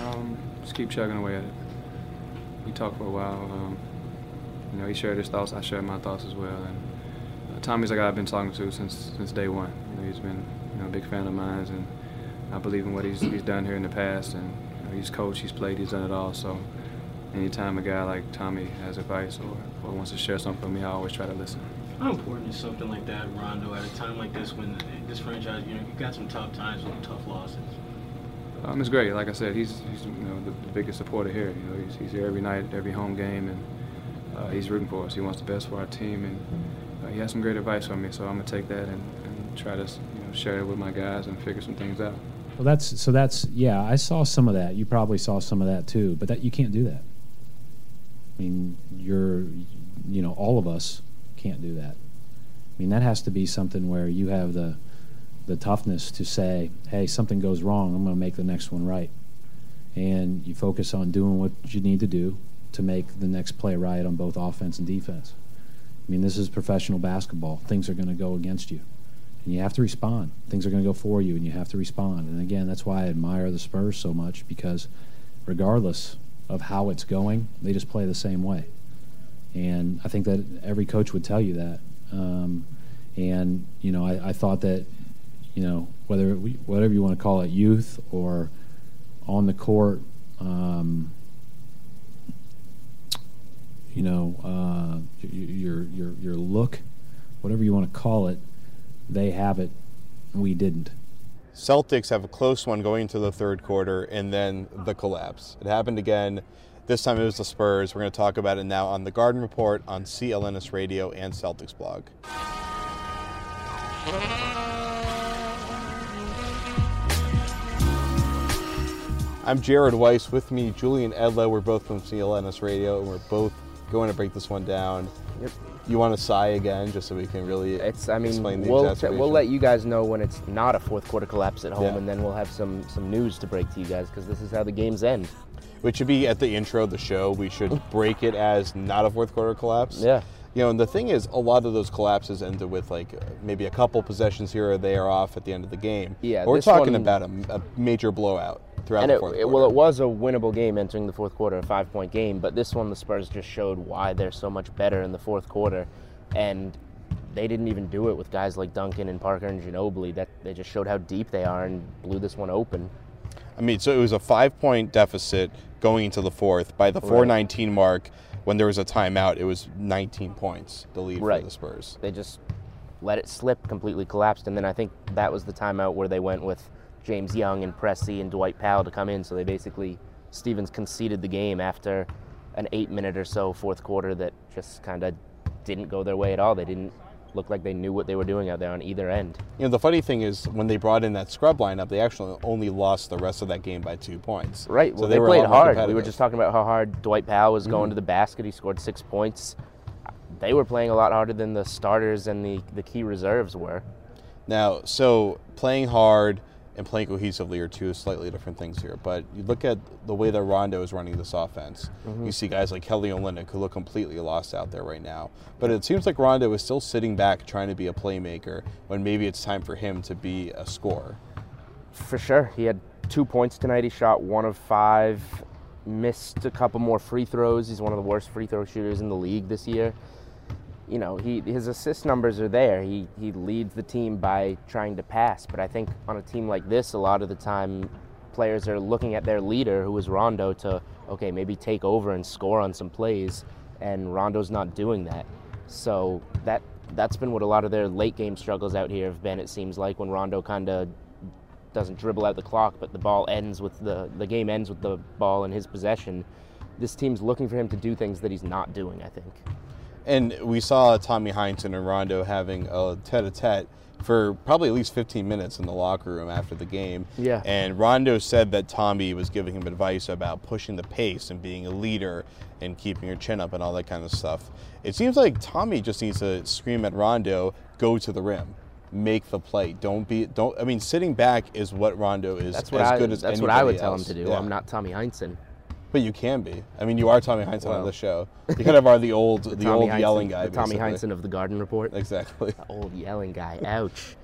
Um, just keep chugging away at it. We talked for a while. Um, you know, he shared his thoughts. I shared my thoughts as well. And uh, Tommy's a guy I've been talking to since since day one. You know, he's been you know a big fan of mine, and I believe in what he's he's done here in the past. And you know, he's coached, he's played, he's done it all. So anytime a guy like Tommy has advice or, or wants to share something with me, I always try to listen. How important is something like that, Rondo, at a time like this when this franchise, you know, you've got some tough times with tough losses? Um, it's great. Like I said, he's, he's you know the, the, biggest supporter here. You know, he's, he's here every night, every home game, and uh, he's rooting for us. He wants the best for our team, and uh, he has some great advice for me. So I'm gonna take that and, and try to you know share it with my guys and figure some things out. Well, that's so. That's yeah. I saw some of that. You probably saw some of that too. But that you can't do that. I mean, you're, you know, all of us can't do that. I mean, that has to be something where you have the the toughness to say, hey, something goes wrong, I'm going to make the next one right. And you focus on doing what you need to do to make the next play right on both offense and defense. I mean, this is professional basketball. Things are going to go against you. And you have to respond. Things are going to go for you, and you have to respond. And again, that's why I admire the Spurs so much because regardless of how it's going, they just play the same way. And I think that every coach would tell you that. Um, and, you know, I, I thought that you know, whether we, whatever you want to call it, youth or on the court, um, you know, uh, your your your look, whatever you want to call it, they have it. We didn't. Celtics have a close one going into the third quarter, and then the collapse. It happened again. This time it was the Spurs. We're going to talk about it now on the Garden Report on CLNS Radio and Celtics blog. I'm Jared Weiss. With me, Julian Edlow. We're both from CLNS Radio, and we're both going to break this one down. Yep. You want to sigh again, just so we can really it's. I mean, we'll we'll let you guys know when it's not a fourth quarter collapse at home, yeah. and then we'll have some some news to break to you guys because this is how the games end. Which should be at the intro of the show. We should break it as not a fourth quarter collapse. Yeah. You know, and the thing is, a lot of those collapses ended with like maybe a couple possessions here or there off at the end of the game. Yeah, we're talking one, about a, a major blowout throughout and the it, quarter. Well, it was a winnable game entering the fourth quarter, a five point game, but this one the Spurs just showed why they're so much better in the fourth quarter. And they didn't even do it with guys like Duncan and Parker and Ginobili. That they just showed how deep they are and blew this one open. I mean, so it was a five point deficit going into the fourth. By the 419 right. mark, when there was a timeout, it was 19 points, the lead right. for the Spurs. They just let it slip, completely collapsed. And then I think that was the timeout where they went with James Young and Pressey and Dwight Powell to come in. So they basically Stevens conceded the game after an eight minute or so fourth quarter that just kind of didn't go their way at all. They didn't look like they knew what they were doing out there on either end. You know, the funny thing is when they brought in that scrub lineup, they actually only lost the rest of that game by two points. Right. Well, so they, they played hard. We were just talking about how hard Dwight Powell was going mm-hmm. to the basket. He scored six points. They were playing a lot harder than the starters and the, the key reserves were. Now, so playing hard – and playing cohesively are two slightly different things here. But you look at the way that Rondo is running this offense. Mm-hmm. You see guys like Kelly Olynyk who look completely lost out there right now. But it seems like Rondo is still sitting back trying to be a playmaker when maybe it's time for him to be a scorer. For sure. He had two points tonight. He shot one of five, missed a couple more free throws. He's one of the worst free throw shooters in the league this year you know, he his assist numbers are there. He he leads the team by trying to pass, but I think on a team like this, a lot of the time, players are looking at their leader, who is Rondo, to okay maybe take over and score on some plays, and Rondo's not doing that. So that that's been what a lot of their late game struggles out here have been. It seems like when Rondo kind of doesn't dribble out the clock, but the ball ends with the the game ends with the ball in his possession. This team's looking for him to do things that he's not doing. I think. And we saw Tommy Heinsohn and Rondo having a tete-a-tete for probably at least 15 minutes in the locker room after the game. Yeah. And Rondo said that Tommy was giving him advice about pushing the pace and being a leader and keeping your chin up and all that kind of stuff. It seems like Tommy just needs to scream at Rondo, go to the rim. Make the play. Don't be. Don't. I mean, sitting back is what Rondo is That's what as I. good as that's what I would anybody tell him to do. Yeah. I'm not Tommy Heinsohn. But you can be. I mean, you are Tommy Heinsohn on the show. You kind of are the old, the, Tommy old Heinsohn- yelling guy. The Tommy basically. Heinsohn of the Garden Report. Exactly. The Old yelling guy. Ouch.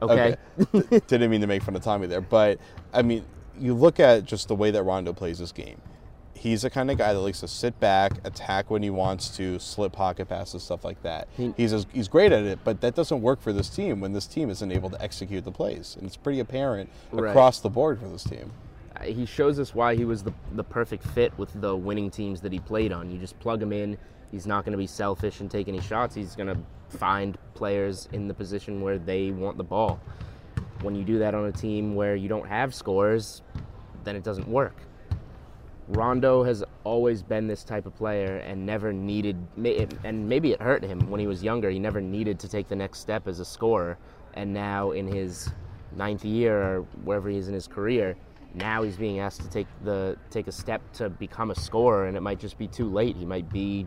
Okay. Okay. Didn't mean to make fun of Tommy there, but I mean, you look at just the way that Rondo plays this game. He's the kind of guy that likes to sit back, attack when he wants to, slip pocket passes, stuff like that. He- he's he's great at it, but that doesn't work for this team when this team isn't able to execute the plays, and it's pretty apparent Right. across the board for this team. He shows us why he was the, the perfect fit with the winning teams that he played on. You just plug him in. He's not going to be selfish and take any shots. He's going to find players in the position where they want the ball. When you do that on a team where you don't have scores, then it doesn't work. Rondo has always been this type of player and never needed, and maybe it hurt him when he was younger. He never needed to take the next step as a scorer. And now, in his ninth year or wherever he is in his career, now he's being asked to take the take a step to become a scorer, and it might just be too late. He might be,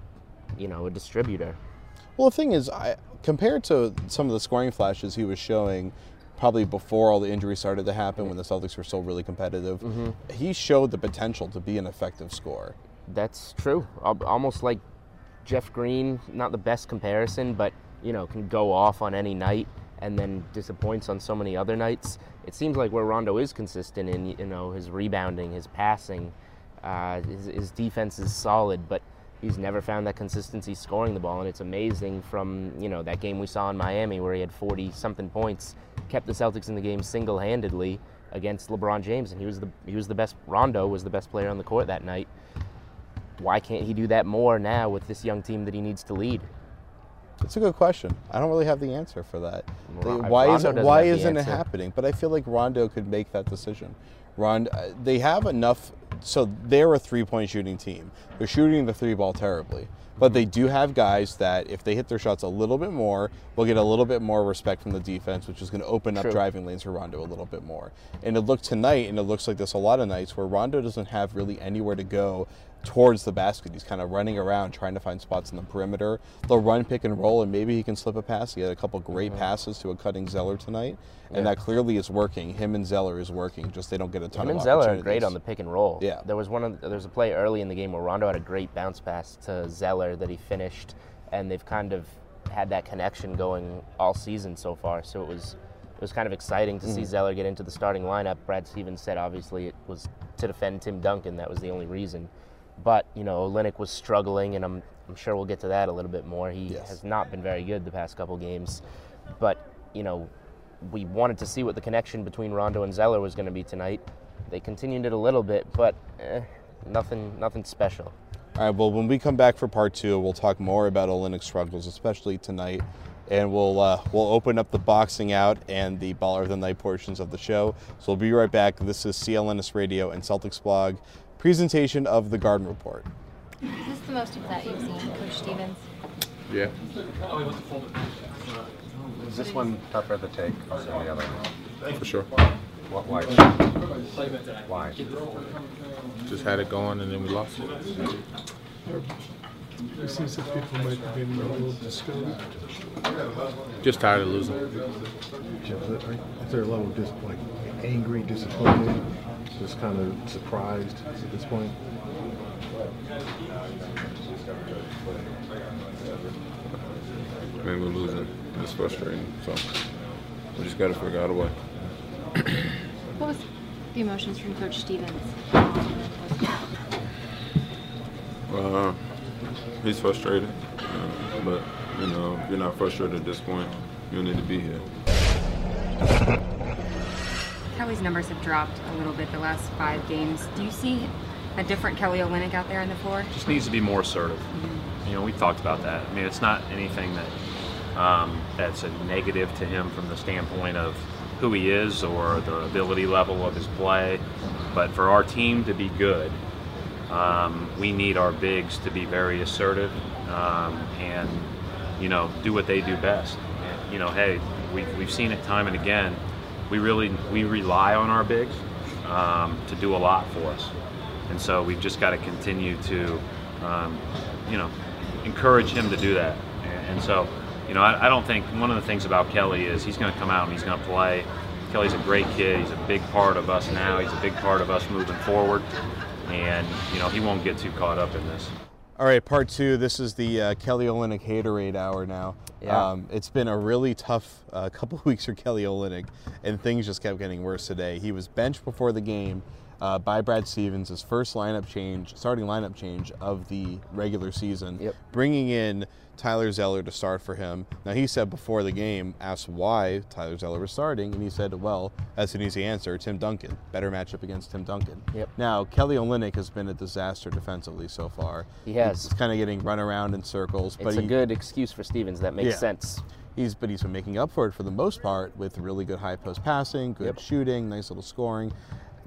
you know, a distributor. Well, the thing is, I, compared to some of the scoring flashes he was showing, probably before all the injuries started to happen, when the Celtics were still really competitive, Mm-hmm. he showed the potential to be an effective scorer. That's true. Almost like Jeff Green, not the best comparison, but you know, can go off on any night and then disappoints on so many other nights. It seems like where Rondo is consistent in, you know, his rebounding, his passing, uh, his, his defense is solid, but he's never found that consistency scoring the ball, and it's amazing from you know that game we saw in Miami where he had 40 something points, kept the Celtics in the game single-handedly against LeBron James, and he was the he was the best. Rondo was the best player on the court that night why can't he do that more now with this young team that he needs to lead? It's a good question. I don't really have the answer for that. Ro- why Rondo isn't Why isn't it happening? But I feel like Rondo could make that decision. Rondo, uh, they have enough. So they're a three-point shooting team. They're shooting the three ball terribly, but they do have guys that if they hit their shots a little bit more, will get a little bit more respect from the defense, which is going to open up True. driving lanes for Rondo a little bit more. And it looked tonight, and it looks like this a lot of nights where Rondo doesn't have really anywhere to go towards the basket. He's kind of running around trying to find spots in the perimeter. They'll run pick and roll, and maybe he can slip a pass. He had a couple great passes to a cutting Zeller tonight, and that clearly is working. Him and Zeller is working. Just they don't get a ton Him of and Zeller are great on the pick and roll. Yeah. There was one. Of, there was a play early in the game where Rondo had a great bounce pass to Zeller that he finished, and they've kind of had that connection going all season so far. So it was it was kind of exciting to see Mm-hmm. Zeller get into the starting lineup. Brad Stevens said obviously it was to defend Tim Duncan. That was the only reason. But you know, Olynyk was struggling, and I'm I'm sure we'll get to that a little bit more. He Yes. has not been very good the past couple games, but you know, we wanted to see what the connection between Rondo and Zeller was going to be tonight. They continued it a little bit, but eh, nothing nothing special. All right. Well, when we come back for part two, we'll talk more about Olynyk struggles, especially tonight, and we'll uh, we'll open up the boxing out and the baller of the night portions of the show. So we'll be right back. This is CLNS Radio and Celtics blog presentation of the Garden Report. Is this the most upset you've seen, Coach Stevens? Yeah. Is this one tougher to take than the other one? For sure. What, why? Why? Just had it going and then we lost it. It seems that people might have been a little discouraged. Just tired of losing. Is there a level of just like angry, disappointed, just kind of surprised at this point? I mean, we're losing. It's frustrating. So we just got to figure out a way. What was the emotions from Coach Stevens? Uh, he's frustrated. Uh, but, you know, if you're not frustrated at this point, you don't need to be here. Kelly's numbers have dropped a little bit the last five games. Do you see a different Kelly Olynyk out there on the floor? just needs to be more assertive. You know, we talked about that. I mean, it's not anything that um, that's a negative to him from the standpoint of who he is or the ability level of his play. But for our team to be good, um, we need our bigs to be very assertive um, and you know do what they do best. And, you know, hey, we've, we've seen it time and again. We really we rely on our bigs um, to do a lot for us, and so we've just got to continue to um, you know encourage him to do that. And, so you know I, I don't think one of the things about Kelly is he's going to come out and he's going to play. Kelly's a great kid. He's a big part of us now. He's a big part of us moving forward, and you know he won't get too caught up in this. All right, part two. This is the uh, Kelly Olynyk haterade hour now. Yeah. Um, it's been a really tough uh, couple weeks for Kelly Olynyk, and things just kept getting worse today. He was benched before the game uh, by Brad Stevens, his first lineup change, starting lineup change of the regular season, Yep. bringing in Tyler Zeller to start for him. Now, he said before the game, asked why Tyler Zeller was starting, and he said, well, that's an easy answer Tim Duncan. Better matchup against Tim Duncan. Yep. Now, Kelly Olynyk has been a disaster defensively so far. He has. He's kind of getting run around in circles. but It's a he- good excuse for Stevens. That makes Yeah. sense. He's but he's been making up for it for the most part with really good high post passing, good Yep. shooting, nice little scoring.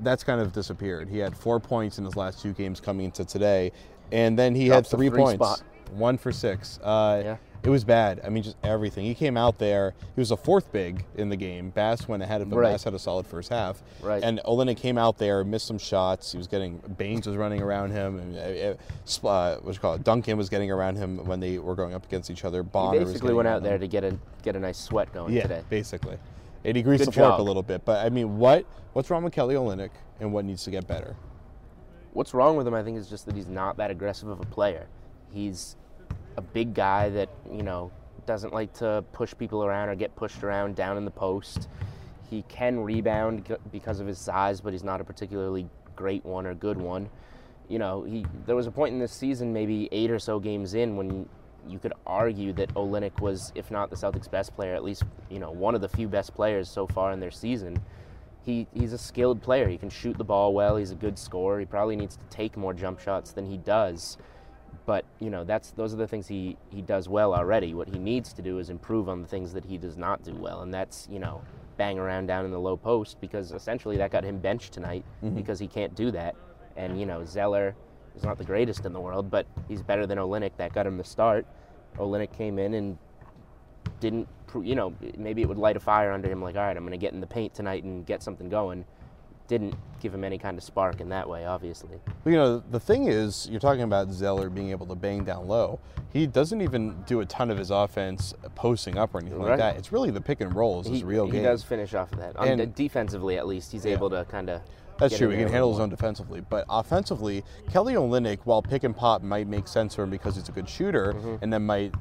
That's kind of disappeared. He had four points in his last two games coming into today, and then he had three, three points, spot. one for six. Uh, Yeah. It was bad. I mean, just everything. He came out there. He was a fourth big in the game. Bass went ahead of him. Right. Bass had a solid first half. Right. And Olynyk came out there, missed some shots. He was getting Baynes was running around him. And, uh, uh, uh, what you call it? Duncan was getting around him when they were going up against each other. Bonner He was basically went out there to get a get a nice sweat going Yeah, today. basically. And he greased Good the floor up a little bit. But I mean, what what's wrong with Kelly Olynyk and what needs to get better? What's wrong with him, I think, is just that he's not that aggressive of a player. He's a big guy that, you know, doesn't like to push people around or get pushed around down in the post. He can rebound because of his size, but he's not a particularly great one or good one. You know, he there was a point in this season, maybe eight or so games in, when you could argue that Olynyk was, if not the Celtics' best player, at least you know one of the few best players so far in their season. He, he's a skilled player. He can shoot the ball well. He's a good scorer. He probably needs to take more jump shots than he does. But you know, that's those are the things he, he does well already. What he needs to do is improve on the things that he does not do well, and that's you know bang around down in the low post because essentially that got him benched tonight Mhm. because he can't do that. And you know, Zeller is not the greatest in the world, but he's better than Olynyk. That got him the start. Olynyk came in and didn't, you know, maybe it would light a fire under him. Like, all right, I'm going to get in the paint tonight and get something going. Didn't give him any kind of spark in that way, obviously. You know, the thing is, you're talking about Zeller being able to bang down low. He doesn't even do a ton of his offense posting up or anything like that. It's really the pick and rolls is he, real he game. He does finish off of that. And- defensively, at least, he's Yeah. able to kind of. That's true. He can handle his own defensively, but offensively, Kelly Olynyk, while pick and pop might make sense for him because he's a good shooter, Mm-hmm. and then might,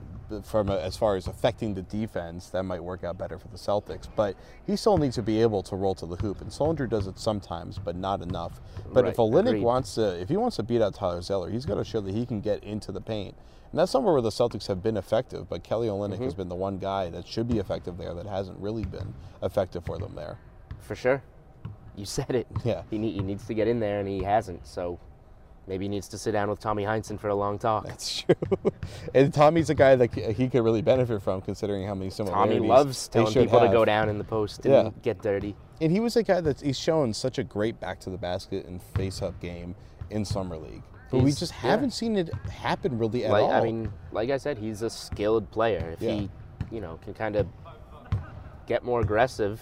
from a, as far as affecting the defense, that might work out better for the Celtics. But he still needs to be able to roll to the hoop, and Sullinger does it sometimes, but not enough. But if Right, Olynyk agreed. wants to, if he wants to beat out Tyler Zeller, he's got to show that he can get into the paint. And that's somewhere where the Celtics have been effective, but Kelly Olynyk Mm-hmm. has been the one guy that should be effective there that hasn't really been effective for them there. For sure. You said it. Yeah. He, need, he needs to get in there, and he hasn't. So maybe he needs to sit down with Tommy Heinsohn for a long talk. That's true. and Tommy's a guy that he could really benefit from, considering how many similarities. Tommy loves telling people to go down in the post and Yeah. get dirty. And he was a guy that he's shown such a great back to the basket and face up game in summer league, but we just haven't seen it happen really at like, all. I mean, like I said, he's a skilled player. If Yeah. he, you know, can kind of get more aggressive,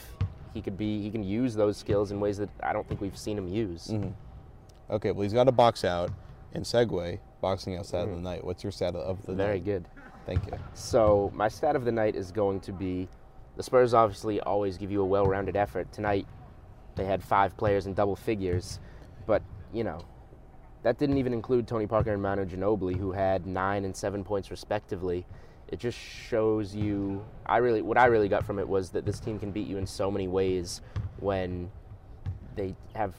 he could be. He can use those skills in ways that I don't think we've seen him use. Mhm. Okay, well he's got a box out and segue boxing out stat of the night. What's your stat of the Mm. Very night? good. Thank you. So my stat of the night is going to be the Spurs obviously always give you a well-rounded effort. Tonight they had five players in double figures, but you know that didn't even include Tony Parker and Manu Ginobili, who had nine and seven points respectively. It just shows you. I really, what I really got from it was that this team can beat you in so many ways when they have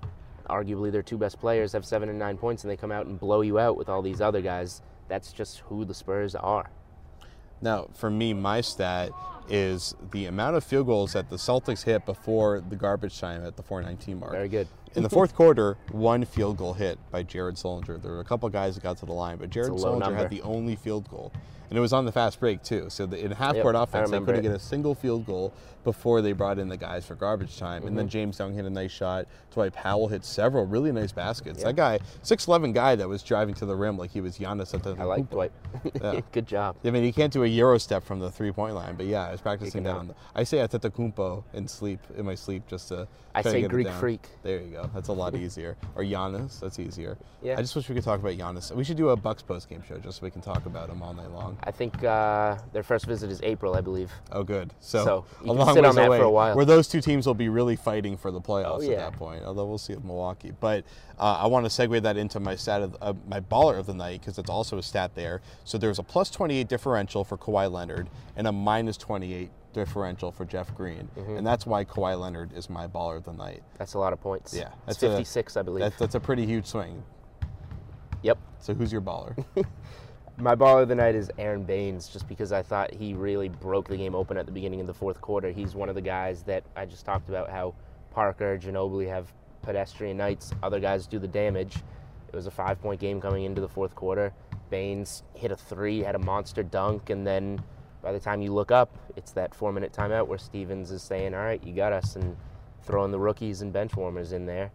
arguably their two best players have seven and nine points, and they come out and blow you out with all these other guys. That's just who the Spurs are. Now, for me, my stat is the amount of field goals that the Celtics hit before the garbage time at the 419 mark. Very good. In the fourth quarter, one field goal hit by Jared Sullinger. There were a couple guys that got to the line, but Jared Sullinger number. had the only field goal. And it was on the fast break too. So the, in half-court Yep, offense, they couldn't it. get a single field goal before they brought in the guys for garbage time. And then Mhm. James Young hit a nice shot. Dwight Powell hit several really nice baskets. Yeah. That guy, 6'11 guy that was driving to the rim like he was Giannis at the I like Dwight. Yeah. Good job. I mean, he can't do a euro step from the three-point line, but yeah, I was practicing down. I say Atetakumpo in sleep, in my sleep, just to. I to say it Greek freak. There you go. That's a lot easier. Or Giannis, that's easier. Yeah. I just wish we could talk about Giannis. We should do a Bucks post game show just so we can talk about him all night long. I think uh, their first visit is April, I believe. Oh, good. So, So, a long sit ways that away, for a while. Where those two teams will be really fighting for the playoffs Oh, at that point. Although we'll see with Milwaukee. But uh, I want to segue that into my stat of uh, my baller of the night because it's also a stat there. So there's a plus 28 differential for Kawhi Leonard and a minus 28 differential for Jeff Green, Mhm. and that's why Kawhi Leonard is my baller of the night. That's a lot of points. Yeah, that's a- 56, I believe. That's, that's a pretty huge swing. Yep. So who's your baller? My baller of the night is Aron Baynes, just because I thought he really broke the game open at the beginning of the fourth quarter. He's one of the guys that I just talked about how Parker, Ginobili have pedestrian nights. Other guys do the damage. It was a five point game coming into the fourth quarter. Baines hit a three, had a monster dunk, and then by the time you look up, it's that four minute timeout where Stevens is saying, All right, you got us, and throwing the rookies and bench warmers in there.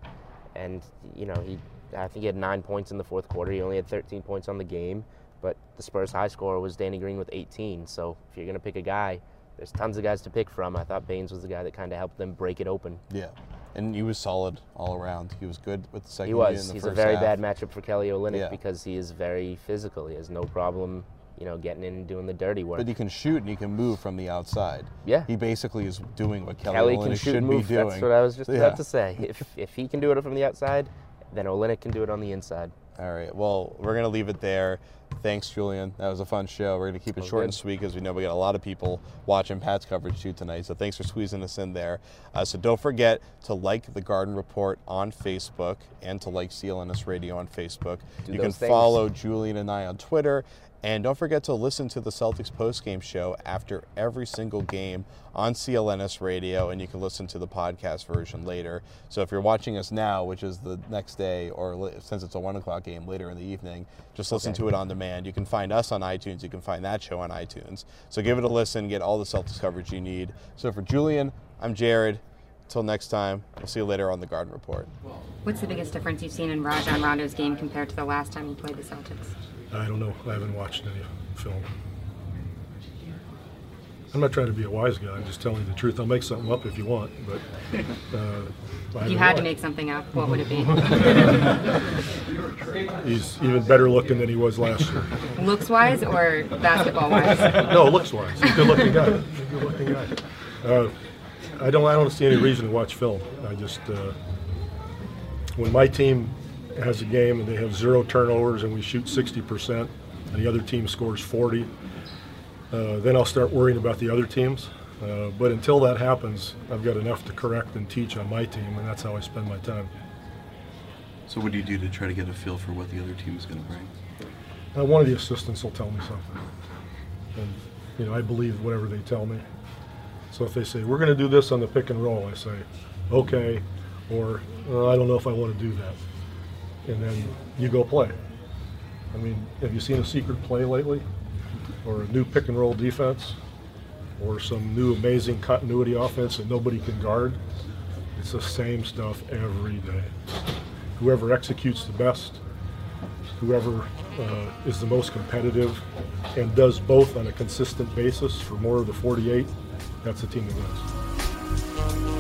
And, you know, he I think he had nine points in the fourth quarter. He only had 13 points on the game, but the Spurs high scorer was Danny Green with 18. So if you're going to pick a guy, there's tons of guys to pick from. I thought Baynes was the guy that kind of helped them break it open. yeah, and he was solid all around. He was good with the second. He was. He's a very half. bad matchup for Kelly Olynyk Yeah. because he is very physical. He has no problem, you know, getting in and doing the dirty work. But he can shoot and he can move from the outside. Yeah. He basically is doing what Kelly, Kelly Olynyk can should and move. be doing. That's what I was just Yeah. about to say. If if he can do it from the outside, then Olynyk can do it on the inside. All right. Well, we're going to leave it there. Thanks, Julian. That was a fun show. We're going to keep it short good. and sweet because we know we got a lot of people watching Pat's coverage too tonight. So thanks for squeezing us in there. Uh, so don't forget to like the Garden Report on Facebook and to like CLNS Radio on Facebook. Do you can things. follow Julian and I on Twitter. And don't forget to listen to the Celtics postgame show after every single game on CLNS Radio, and you can listen to the podcast version later. So if you're watching us now, which is the next day, or since it's a one o'clock game later in the evening, just listen Okay. to it on demand. You can find us on iTunes. You can find that show on iTunes. So give it a listen, get all the Celtics coverage you need. So for Julian, I'm Jared. Until next time, we'll see you later on the Garden Report. What's the biggest difference you've seen in Rajon Rondo's game compared to the last time he played the Celtics? I don't know. I haven't watched any film. I'm not trying to be a wise guy. I'm just telling you the truth. I'll make something up if you want, but uh, If you had to make something up, what would it be? He's even better looking than he was last year. Looks wise or basketball wise? no, looks wise. He's a good looking guy. Good looking guy. Uh, I don't. I don't see any reason to watch film. I just uh, when my team has a game and they have zero turnovers and we shoot 60 percent, and the other team scores 40, uh, then I'll start worrying about the other teams. Uh, but until that happens, I've got enough to correct and teach on my team, and that's how I spend my time. So what do you do to try to get a feel for what the other team is going to bring? Uh, one of the assistants will tell me something. And, you know, I believe whatever they tell me. So if they say, we're going to do this on the pick and roll, I say, okay, or "Uh, I don't know if I want to do that. And then you go play. I mean, have you seen a secret play lately? Or a new pick and roll defense? Or some new amazing continuity offense that nobody can guard? It's the same stuff every day. Whoever executes the best whoever uh, is the most competitive and does both on a consistent basis for more of the 48, that's the team that wins.